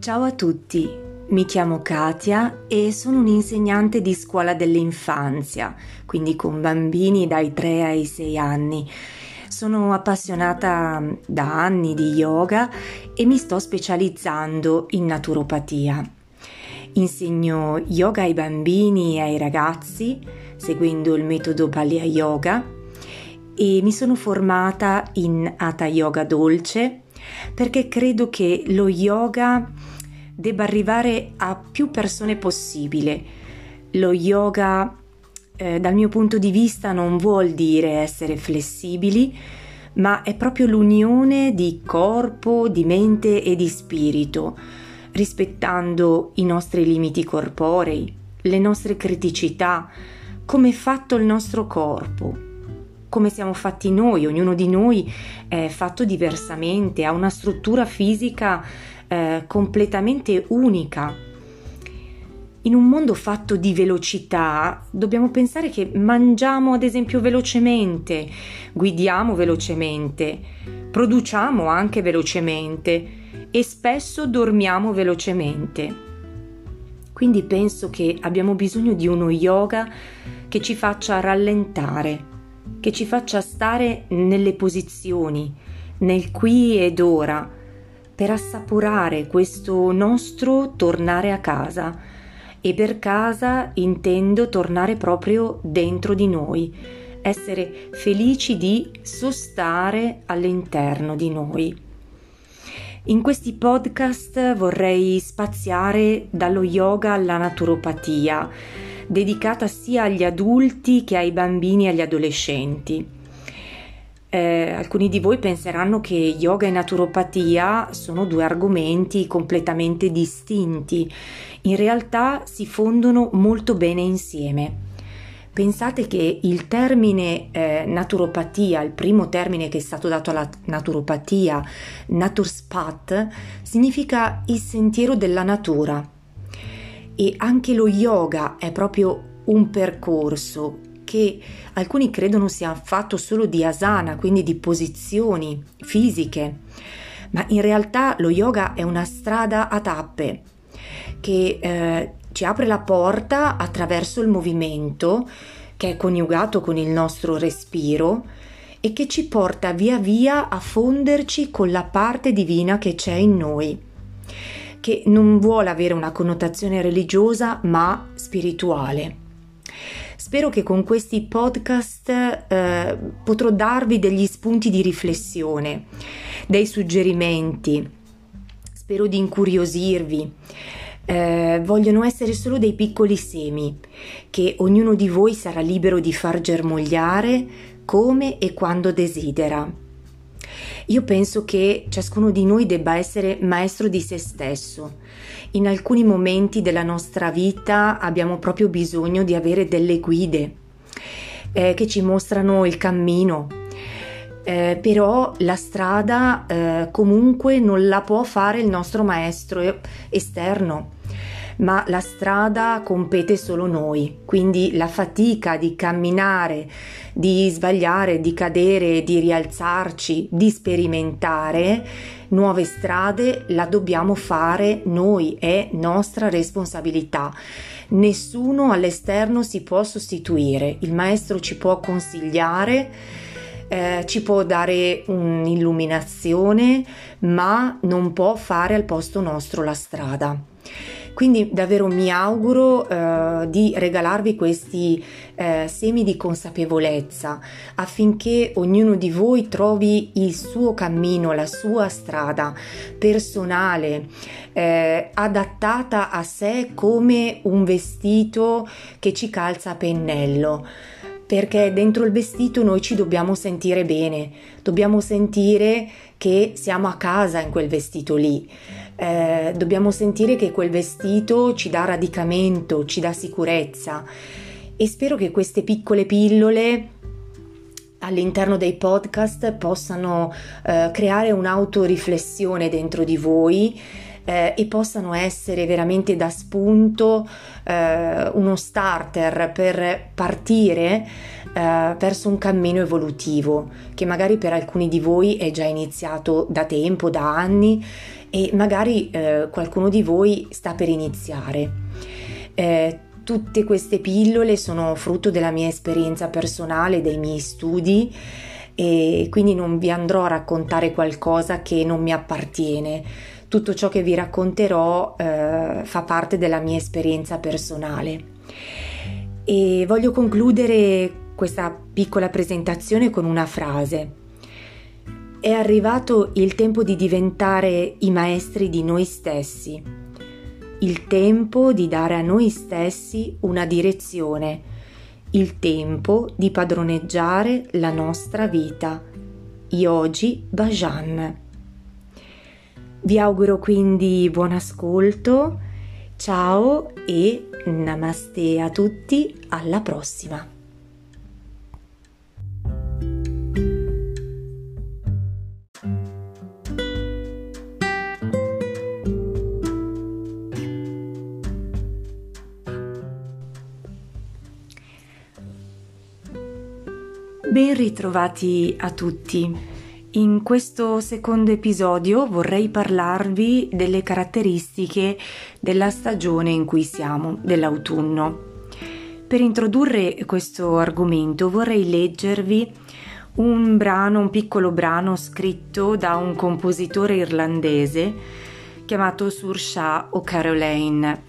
Ciao a tutti, mi chiamo Katia e sono un'insegnante di scuola dell'infanzia, quindi con bambini dai 3 ai 6 anni. Sono appassionata da anni di yoga e mi sto specializzando in naturopatia. Insegno yoga ai bambini e ai ragazzi seguendo il metodo Palea Yoga e mi sono formata in Hatha Yoga dolce perché credo che lo yoga debba arrivare a più persone possibile. Lo yoga, eh, dal mio punto di vista, non vuol dire essere flessibili, ma è proprio l'unione di corpo, di mente e di spirito, rispettando i nostri limiti corporei, le nostre criticità, come è fatto il nostro corpo, come siamo fatti noi, ognuno di noi è fatto diversamente, ha una struttura fisica eh, completamente unica. In un mondo fatto di velocità dobbiamo pensare che mangiamo ad esempio velocemente, guidiamo velocemente, produciamo anche velocemente e spesso dormiamo velocemente. Quindi penso che abbiamo bisogno di uno yoga che ci faccia rallentare, che ci faccia stare nelle posizioni, nel qui ed ora, per assaporare questo nostro tornare a casa. E per casa intendo tornare proprio dentro di noi, essere felici di sostare all'interno di noi. In questi podcast vorrei spaziare dallo yoga alla naturopatia dedicata sia agli adulti che ai bambini e agli adolescenti. Eh, alcuni di voi penseranno che yoga e naturopatia sono due argomenti completamente distinti, in realtà si fondono molto bene insieme. Pensate che il termine eh, naturopatia, il primo termine che è stato dato alla naturopatia, naturspat, significa il sentiero della natura e anche lo yoga è proprio un percorso che alcuni credono sia fatto solo di asana, quindi di posizioni fisiche, ma in realtà lo yoga è una strada a tappe che eh, ci apre la porta attraverso il movimento che è coniugato con il nostro respiro e che ci porta via via a fonderci con la parte divina che c'è in noi che non vuole avere una connotazione religiosa ma spirituale. Spero che con questi podcast eh, potrò darvi degli spunti di riflessione, dei suggerimenti, spero di incuriosirvi. Eh, vogliono essere solo dei piccoli semi che ognuno di voi sarà libero di far germogliare come e quando desidera. Io penso che ciascuno di noi debba essere maestro di se stesso. In alcuni momenti della nostra vita abbiamo proprio bisogno di avere delle guide eh, che ci mostrano il cammino. Eh, però la strada eh, comunque non la può fare il nostro maestro esterno ma la strada compete solo noi, quindi la fatica di camminare, di sbagliare, di cadere, di rialzarci, di sperimentare nuove strade la dobbiamo fare noi, è nostra responsabilità. Nessuno all'esterno si può sostituire, il maestro ci può consigliare, eh, ci può dare un'illuminazione, ma non può fare al posto nostro la strada. Quindi davvero mi auguro eh, di regalarvi questi eh, semi di consapevolezza affinché ognuno di voi trovi il suo cammino, la sua strada personale, eh, adattata a sé come un vestito che ci calza a pennello perché dentro il vestito noi ci dobbiamo sentire bene, dobbiamo sentire che siamo a casa in quel vestito lì. Eh, dobbiamo sentire che quel vestito ci dà radicamento, ci dà sicurezza. E spero che queste piccole pillole all'interno dei podcast possano eh, creare un'autoriflessione dentro di voi eh, e possano essere veramente da spunto eh, uno starter per partire eh, verso un cammino evolutivo che magari per alcuni di voi è già iniziato da tempo, da anni e magari eh, qualcuno di voi sta per iniziare. Eh, tutte queste pillole sono frutto della mia esperienza personale, dei miei studi e quindi non vi andrò a raccontare qualcosa che non mi appartiene. Tutto ciò che vi racconterò eh, fa parte della mia esperienza personale. E voglio concludere questa piccola presentazione con una frase. È arrivato il tempo di diventare i maestri di noi stessi, il tempo di dare a noi stessi una direzione, il tempo di padroneggiare la nostra vita. Yogi Bhajan. Vi auguro quindi buon ascolto, ciao e namaste a tutti, alla prossima! Ben ritrovati a tutti. In questo secondo episodio vorrei parlarvi delle caratteristiche della stagione in cui siamo, dell'autunno. Per introdurre questo argomento vorrei leggervi un brano, un piccolo brano scritto da un compositore irlandese chiamato Sursha O'Caroline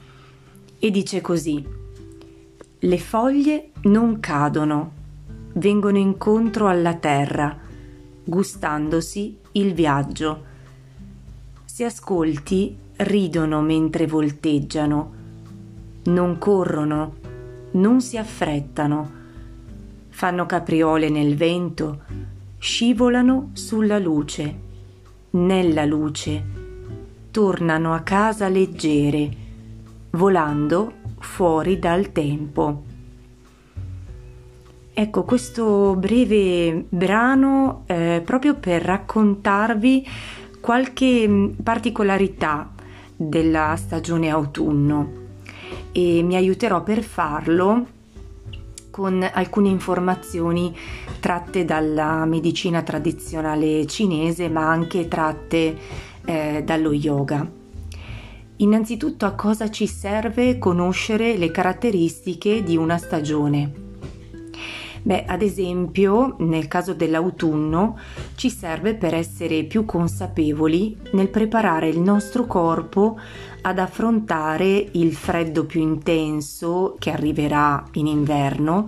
e dice così: Le foglie non cadono vengono incontro alla terra, gustandosi il viaggio. Se ascolti, ridono mentre volteggiano, non corrono, non si affrettano, fanno capriole nel vento, scivolano sulla luce, nella luce, tornano a casa leggere, volando fuori dal tempo. Ecco, questo breve brano eh, proprio per raccontarvi qualche mm, particolarità della stagione autunno e mi aiuterò per farlo con alcune informazioni tratte dalla medicina tradizionale cinese ma anche tratte eh, dallo yoga. Innanzitutto a cosa ci serve conoscere le caratteristiche di una stagione? Beh, ad esempio, nel caso dell'autunno, ci serve per essere più consapevoli nel preparare il nostro corpo ad affrontare il freddo più intenso che arriverà in inverno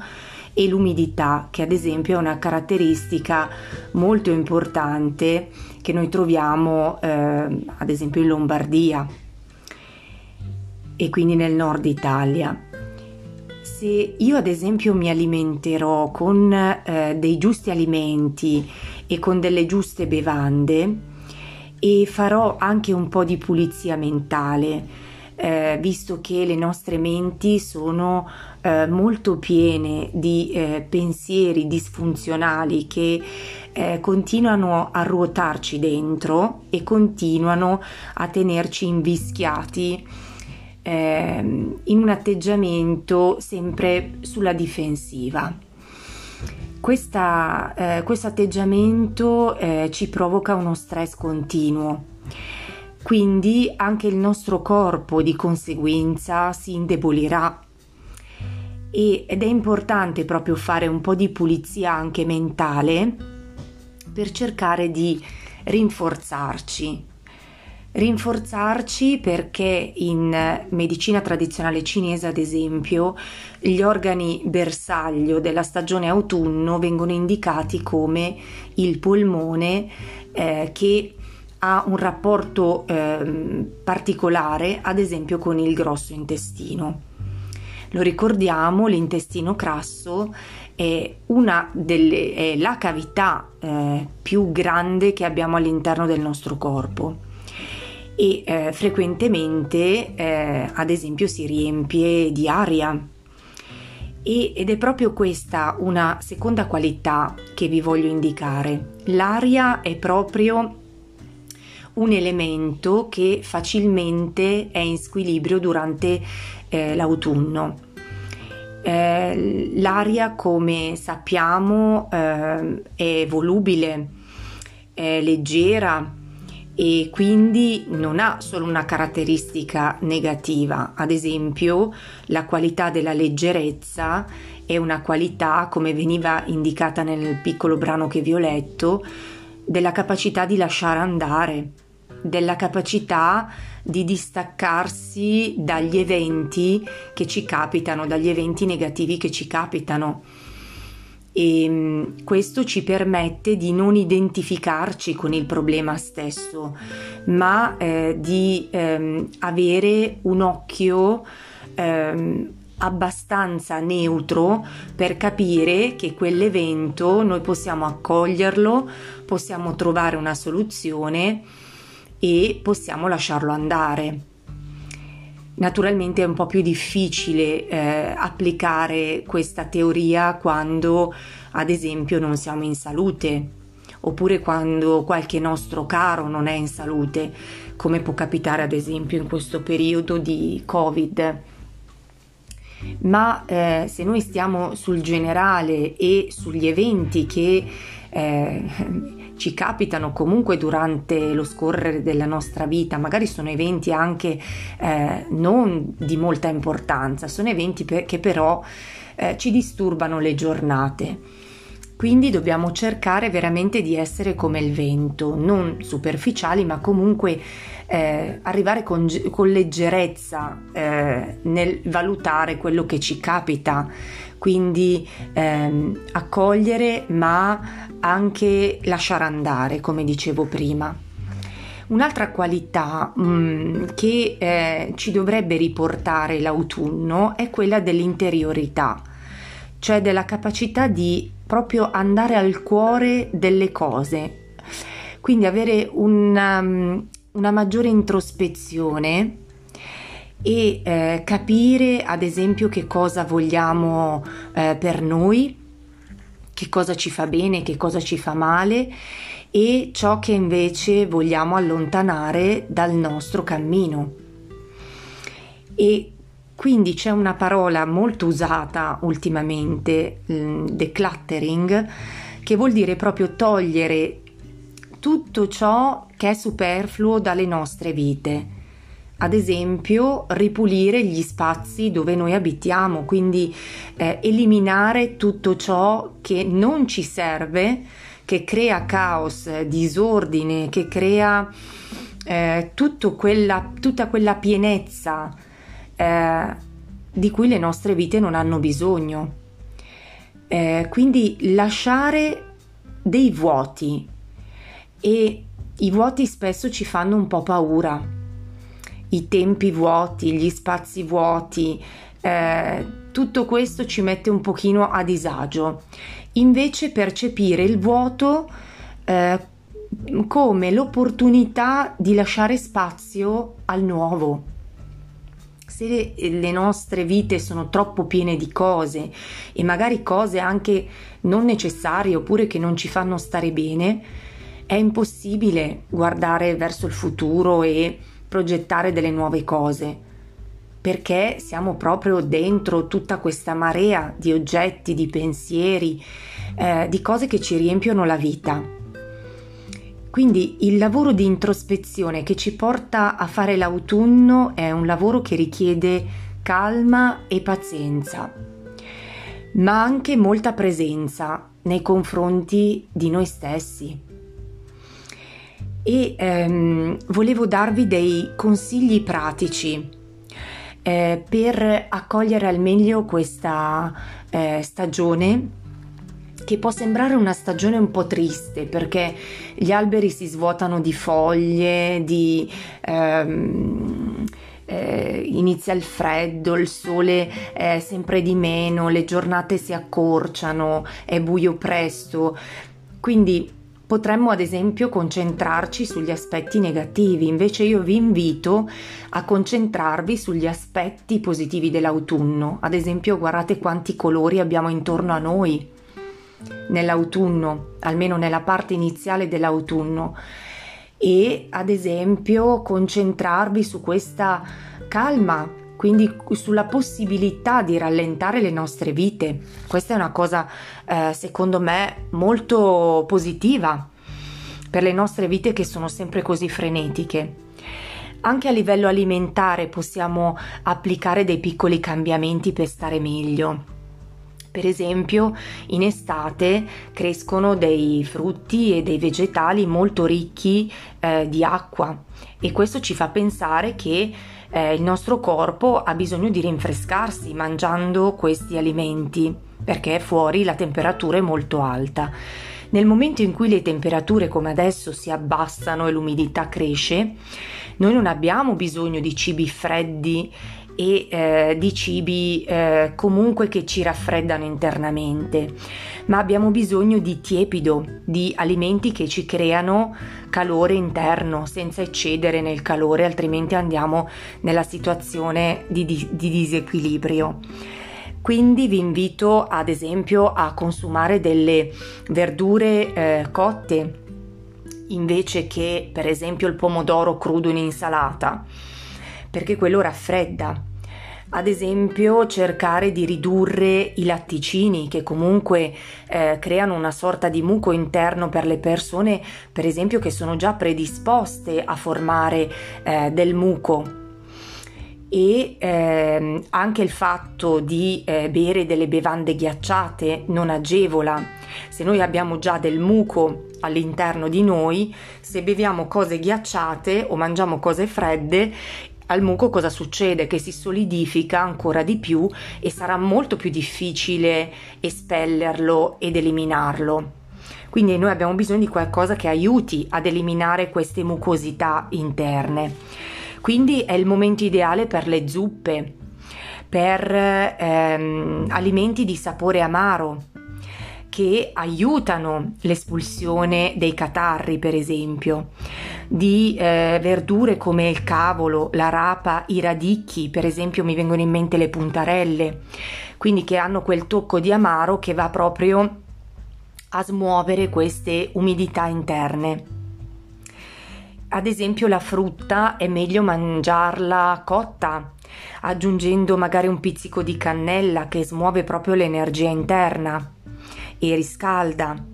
e l'umidità, che ad esempio è una caratteristica molto importante che noi troviamo eh, ad esempio in Lombardia e quindi nel nord Italia se io ad esempio mi alimenterò con eh, dei giusti alimenti e con delle giuste bevande e farò anche un po' di pulizia mentale, eh, visto che le nostre menti sono eh, molto piene di eh, pensieri disfunzionali che eh, continuano a ruotarci dentro e continuano a tenerci invischiati eh, in un atteggiamento sempre sulla difensiva. Questa, eh, questo atteggiamento eh, ci provoca uno stress continuo, quindi anche il nostro corpo di conseguenza si indebolirà. Ed è importante proprio fare un po' di pulizia anche mentale per cercare di rinforzarci, rinforzarci perché in medicina tradizionale cinese, ad esempio, gli organi bersaglio della stagione autunno vengono indicati come il polmone eh, che ha un rapporto eh, particolare, ad esempio, con il grosso intestino. Lo ricordiamo, l'intestino crasso è, delle, è la cavità eh, più grande che abbiamo all'interno del nostro corpo e eh, frequentemente eh, ad esempio si riempie di aria e, ed è proprio questa una seconda qualità che vi voglio indicare. L'aria è proprio un elemento che facilmente è in squilibrio durante eh, l'autunno. Eh, l'aria, come sappiamo, eh, è volubile, è leggera, e quindi non ha solo una caratteristica negativa, ad esempio la qualità della leggerezza è una qualità, come veniva indicata nel piccolo brano che vi ho letto, della capacità di lasciare andare, della capacità di distaccarsi dagli eventi che ci capitano, dagli eventi negativi che ci capitano e mm, questo ci permette di non identificarci con il problema stesso, ma eh, di ehm, avere un occhio ehm, abbastanza neutro per capire che quell'evento noi possiamo accoglierlo, possiamo trovare una soluzione e possiamo lasciarlo andare. Naturalmente è un po' più difficile eh, applicare questa teoria quando, ad esempio, non siamo in salute oppure quando qualche nostro caro non è in salute, come può capitare ad esempio in questo periodo di Covid. Ma eh, se noi stiamo sul generale e sugli eventi che eh, ci capitano comunque durante lo scorrere della nostra vita, magari sono eventi anche eh, non di molta importanza, sono eventi per, che però eh, ci disturbano le giornate. Quindi dobbiamo cercare veramente di essere come il vento, non superficiali, ma comunque eh, arrivare con, con leggerezza eh, nel valutare quello che ci capita, quindi ehm, accogliere ma anche lasciare andare, come dicevo prima. Un'altra qualità mh, mm, che eh, ci dovrebbe riportare l'autunno è quella dell'interiorità, cioè della capacità di proprio andare al cuore delle cose, quindi avere una, mm, una maggiore introspezione e eh, capire ad esempio che cosa vogliamo eh, per noi, che cosa ci fa bene, che cosa ci fa male e ciò che invece vogliamo allontanare dal nostro cammino. E quindi c'è una parola molto usata ultimamente, mm, decluttering, che vuol dire proprio togliere tutto ciò che è superfluo dalle nostre vite ad esempio ripulire gli spazi dove noi abitiamo, quindi eh, eliminare tutto ciò che non ci serve, che crea caos, disordine, che crea eh, quella, tutta quella pienezza eh, di cui le nostre vite non hanno bisogno. Eh, quindi lasciare dei vuoti e i vuoti spesso ci fanno un po' paura i tempi vuoti, gli spazi vuoti, eh, tutto questo ci mette un pochino a disagio. Invece percepire il vuoto eh, come l'opportunità di lasciare spazio al nuovo. Se le nostre vite sono troppo piene di cose e magari cose anche non necessarie oppure che non ci fanno stare bene, è impossibile guardare verso il futuro e progettare delle nuove cose, perché siamo proprio dentro tutta questa marea di oggetti, di pensieri, eh, di cose che ci riempiono la vita. Quindi il lavoro di introspezione che ci porta a fare l'autunno è un lavoro che richiede calma e pazienza, ma anche molta presenza nei confronti di noi stessi e ehm, volevo darvi dei consigli pratici eh, per accogliere al meglio questa eh, stagione che può sembrare una stagione un po' triste perché gli alberi si svuotano di foglie, di, ehm, eh, inizia il freddo, il sole è sempre di meno, le giornate si accorciano, è buio presto. Quindi Potremmo ad esempio concentrarci sugli aspetti negativi, invece io vi invito a concentrarvi sugli aspetti positivi dell'autunno. Ad esempio guardate quanti colori abbiamo intorno a noi nell'autunno, almeno nella parte iniziale dell'autunno. E ad esempio concentrarvi su questa calma quindi sulla possibilità di rallentare le nostre vite. Questa è una cosa eh, secondo me molto positiva per le nostre vite che sono sempre così frenetiche. Anche a livello alimentare possiamo applicare dei piccoli cambiamenti per stare meglio. Per esempio, in estate crescono dei frutti e dei vegetali molto ricchi eh, di acqua e questo ci fa pensare che eh, il nostro corpo ha bisogno di rinfrescarsi mangiando questi alimenti perché fuori la temperatura è molto alta. Nel momento in cui le temperature come adesso si abbassano e l'umidità cresce, noi non abbiamo bisogno di cibi freddi e eh, di cibi eh, comunque che ci raffreddano internamente, ma abbiamo bisogno di tiepido, di alimenti che ci creano calore interno senza eccedere nel calore, altrimenti andiamo nella situazione di, di, di disequilibrio. Quindi vi invito ad esempio a consumare delle verdure eh, cotte invece che per esempio il pomodoro crudo in insalata, perché quello raffredda. Ad esempio cercare di ridurre i latticini che comunque eh, creano una sorta di muco interno per le persone, per esempio che sono già predisposte a formare eh, del muco e ehm, anche il fatto di eh, bere delle bevande ghiacciate non agevola. Se noi abbiamo già del muco all'interno di noi, se beviamo cose ghiacciate o mangiamo cose fredde, al muco cosa succede? Che si solidifica ancora di più e sarà molto più difficile espellerlo ed eliminarlo. Quindi noi abbiamo bisogno di qualcosa che aiuti ad eliminare queste mucosità interne. Quindi è il momento ideale per le zuppe, per ehm, alimenti di sapore amaro che aiutano l'espulsione dei catarri, per esempio, di eh, verdure come il cavolo, la rapa, i radicchi, per esempio mi vengono in mente le puntarelle, quindi che hanno quel tocco di amaro che va proprio a smuovere queste umidità interne ad esempio la frutta è meglio mangiarla cotta, aggiungendo magari un pizzico di cannella che smuove proprio l'energia interna e riscalda.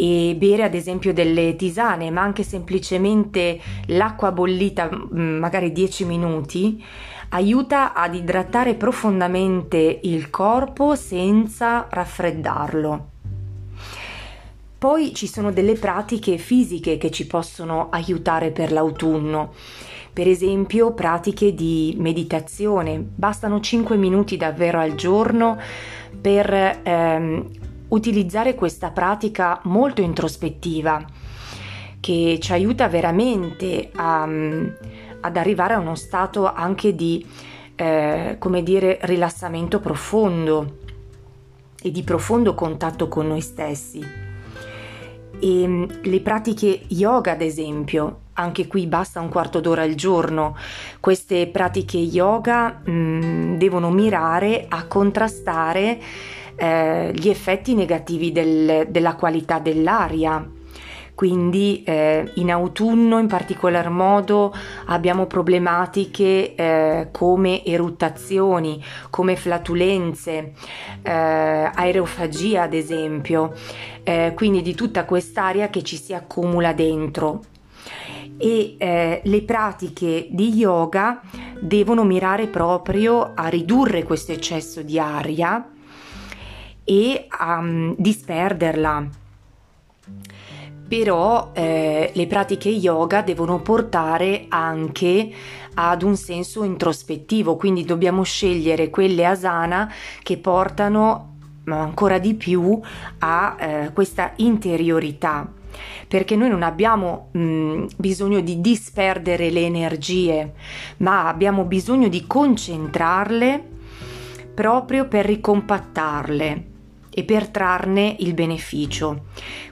E bere ad esempio delle tisane, ma anche semplicemente l'acqua bollita, magari 10 minuti, aiuta ad idratare profondamente il corpo senza raffreddarlo. Poi ci sono delle pratiche fisiche che ci possono aiutare per l'autunno. Per esempio pratiche di meditazione, bastano 5 minuti davvero al giorno per ehm, utilizzare questa pratica molto introspettiva che ci aiuta veramente a, ad arrivare a uno stato anche di, eh, come dire, rilassamento profondo e di profondo contatto con noi stessi. E mm, le pratiche yoga, ad esempio, anche qui basta un quarto d'ora al giorno. Queste pratiche yoga mh, mm, devono mirare a contrastare eh, gli effetti negativi del, della qualità dell'aria. Quindi eh, in autunno in particolar modo abbiamo problematiche eh, come eruttazioni, come flatulenze, eh, aerofagia ad esempio, eh, quindi di tutta quest'aria che ci si accumula dentro. E eh, le pratiche di yoga devono mirare proprio a ridurre questo eccesso di aria e a um, disperderla. Però eh, le pratiche yoga devono portare anche ad un senso introspettivo, quindi dobbiamo scegliere quelle asana che portano ancora di più a eh, questa interiorità. Perché noi non abbiamo mh, bisogno di disperdere le energie, ma abbiamo bisogno di concentrarle proprio per ricompattarle e per trarne il beneficio.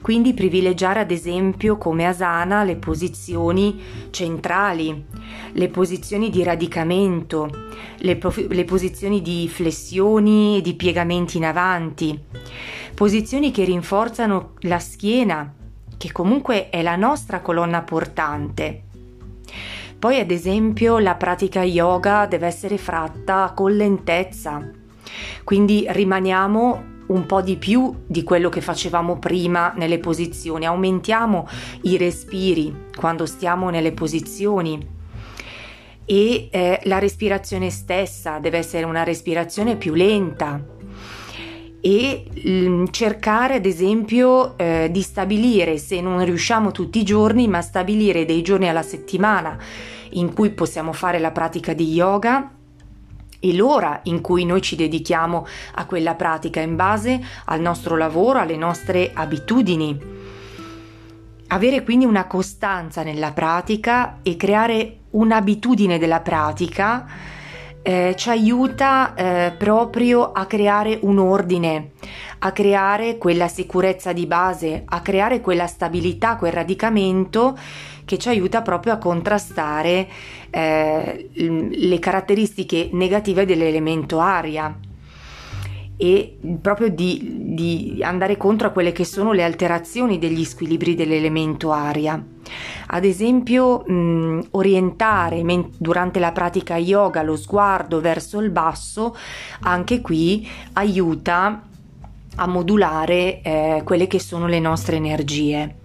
Quindi privilegiare ad esempio come asana le posizioni centrali, le posizioni di radicamento, le, prof- le posizioni di flessioni e di piegamenti in avanti, posizioni che rinforzano la schiena, che comunque è la nostra colonna portante. Poi ad esempio la pratica yoga deve essere fatta con lentezza, quindi rimaniamo un po' di più di quello che facevamo prima nelle posizioni, aumentiamo i respiri quando stiamo nelle posizioni. E eh, la respirazione stessa deve essere una respirazione più lenta. E mh, mm, cercare ad esempio eh, di stabilire se non riusciamo tutti i giorni ma stabilire dei giorni alla settimana in cui possiamo fare la pratica di yoga e l'ora in cui noi ci dedichiamo a quella pratica in base al nostro lavoro, alle nostre abitudini. Avere quindi una costanza nella pratica e creare un'abitudine della pratica eh, ci aiuta eh, proprio a creare un ordine, a creare quella sicurezza di base, a creare quella stabilità, quel radicamento che ci aiuta proprio a contrastare eh, le caratteristiche negative dell'elemento aria e proprio di, di, andare contro a quelle che sono le alterazioni degli squilibri dell'elemento aria. Ad esempio, mh, orientare men- durante la pratica yoga lo sguardo verso il basso, anche qui aiuta a modulare eh, quelle che sono le nostre energie.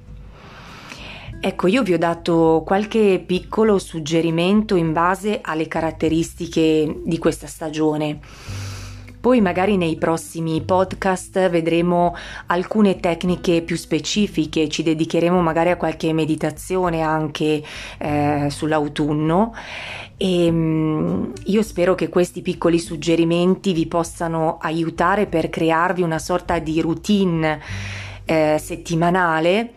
Ecco, io vi ho dato qualche piccolo suggerimento in base alle caratteristiche di questa stagione. Poi magari nei prossimi podcast vedremo alcune tecniche più specifiche, ci dedicheremo magari a qualche meditazione anche eh, sull'autunno e ehm, io spero che questi piccoli suggerimenti vi possano aiutare per crearvi una sorta di routine eh, settimanale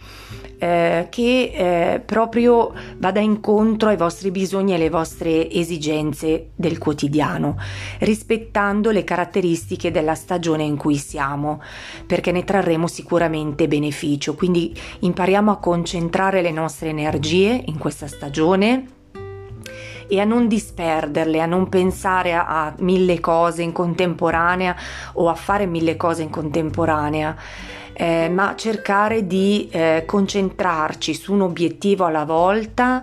eh, che eh, proprio vada incontro ai vostri bisogni e alle vostre esigenze del quotidiano, rispettando le caratteristiche della stagione in cui siamo, perché ne trarremo sicuramente beneficio. Quindi impariamo a concentrare le nostre energie in questa stagione e a non disperderle, a non pensare a, a, mille cose in contemporanea o a fare mille cose in contemporanea eh, ma cercare di eh, concentrarci su un obiettivo alla volta,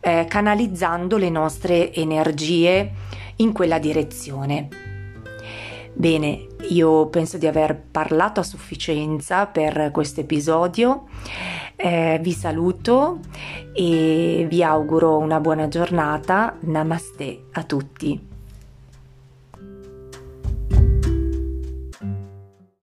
eh, canalizzando le nostre energie in quella direzione. Bene, io penso di aver parlato a sufficienza per questo episodio. Eh, vi saluto e vi auguro una buona giornata. Namaste a tutti.